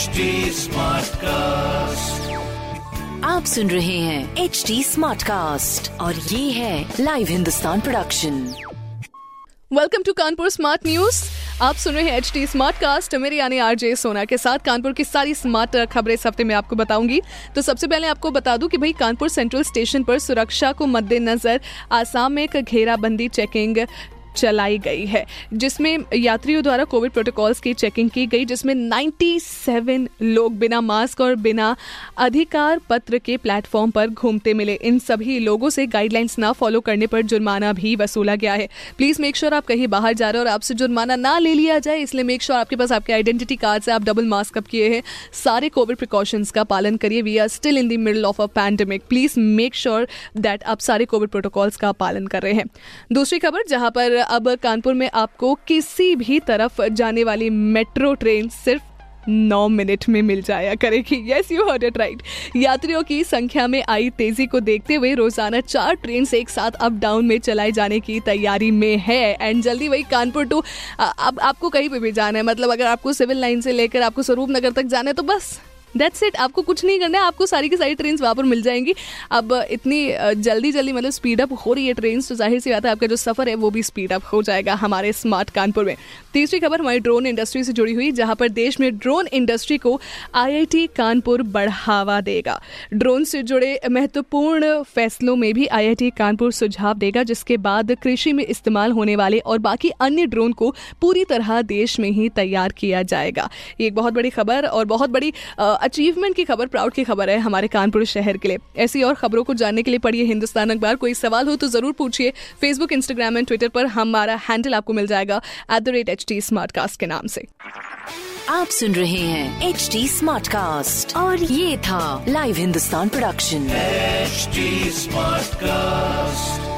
HD Smartcast. आप सुन रहे हैं एच डी स्मार्ट कास्ट और ये है live Hindustan production welcome to Kanpur smart news आप सुन रहे हैं एच टी स्मार्ट कास्ट मेरे यानी आरजे सोना के साथ कानपुर की सारी स्मार्ट खबरें इस हफ़्ते में आपको बताऊँगी। तो सबसे पहले आपको बता दूँ कि भाई कानपुर सेंट्रल स्टेशन पर सुरक्षा को मद्देनजर आसाम में एक घेराबंदी चेकिंग चलाई गई है, जिसमें यात्रियों द्वारा कोविड प्रोटोकॉल्स की चेकिंग की गई, जिसमें 97 लोग बिना मास्क और बिना अधिकार पत्र के प्लेटफॉर्म पर घूमते मिले। इन सभी लोगों से गाइडलाइंस ना फॉलो करने पर जुर्माना भी वसूला गया है। प्लीज़ मेक श्योर आप कहीं बाहर जा रहे हो और आपसे जुर्माना ना ले लिया जाए, इसलिए मेक श्योर आपके पास आपके आइडेंटिटी कार्ड से आप डबल मास्क अप किए हैं। सारे कोविड प्रिकॉशंस का पालन करिए। We are still in the middle of a pandemic please make sure that आप सारे कोविड प्रोटोकॉल्स का पालन कर रहे हैं। दूसरी खबर, जहाँ पर अब कानपुर में आपको किसी भी तरफ़ जाने वाली मेट्रो ट्रेन सिर्फ़ नौ मिनट में मिल जाया करेगी। Yes you heard it right यात्रियों की संख्या में आई तेज़ी को देखते हुए रोज़ाना चार ट्रेन एक साथ अप डाउन में चलाए जाने की तैयारी में है। एंड जल्दी वही कानपुर टू अब आपको कहीं पे भी जाना है। मतलब अगर आपको सिविल लाइन से लेकर आपको स्वरूप नगर तक जाना है तो बस। दैट्स इट आपको कुछ नहीं करना है। आपको सारी की सारी ट्रेन वहाँ पर मिल जाएँगी। अब इतनी जल्दी जल्दी मतलब स्पीड अप हो रही है ट्रेन तो ज़ाहिर सी बात है आपका जो सफ़र है वो भी स्पीड अप हो जाएगा हमारे स्मार्ट कानपुर में। तीसरी खबर हमारी ड्रोन इंडस्ट्री से जुड़ी हुई, जहाँ पर देश में ड्रोन इंडस्ट्री को आईआईटी कानपुर बढ़ावा देगा। ड्रोन से जुड़े महत्वपूर्ण फैसलों में भी आईआईटी कानपुर सुझाव देगा, जिसके बाद कृषि में इस्तेमाल होने वाले और बाकी अन्य ड्रोन को पूरी तरह देश में ही तैयार किया जाएगा। ये एक बहुत बड़ी खबर और बहुत बड़ी अचीवमेंट की खबर प्राउड की खबर है हमारे कानपुर शहर के लिए। ऐसी और खबरों को जानने के लिए पढ़िए हिंदुस्तान अखबार। कोई सवाल हो तो ज़रूर पूछिए। फेसबुक इंस्टाग्राम एंड ट्विटर पर हमारा हैंडल आपको मिल जाएगा at the rate H T smartcast के नाम से। आप सुन रहे हैं एच टी स्मार्ट कास्ट और ये था live Hindustan production HD Smartcast.